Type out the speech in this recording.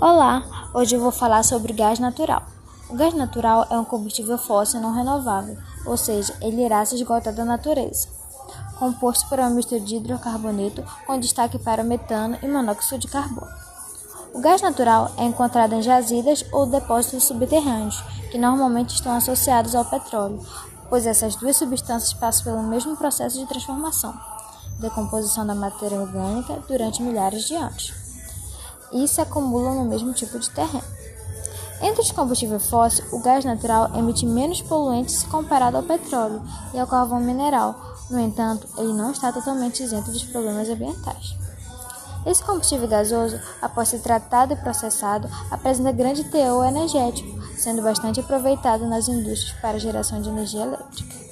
Olá, hoje eu vou falar sobre gás natural. O gás natural é um combustível fóssil não renovável, ou seja, ele irá se esgotar da natureza. Composto por uma mistura de hidrocarboneto com destaque para metano e monóxido de carbono. O gás natural é encontrado em jazidas ou depósitos subterrâneos, que normalmente estão associados ao petróleo, pois essas duas substâncias passam pelo mesmo processo de transformação, decomposição da matéria orgânica durante milhares de anos e se acumulam no mesmo tipo de terreno. Entre os combustíveis fósseis, o gás natural emite menos poluentes se comparado ao petróleo e ao carvão mineral. No entanto, ele não está totalmente isento dos problemas ambientais. Esse combustível gasoso, após ser tratado e processado, apresenta grande teor energético, sendo bastante aproveitado nas indústrias para geração de energia elétrica.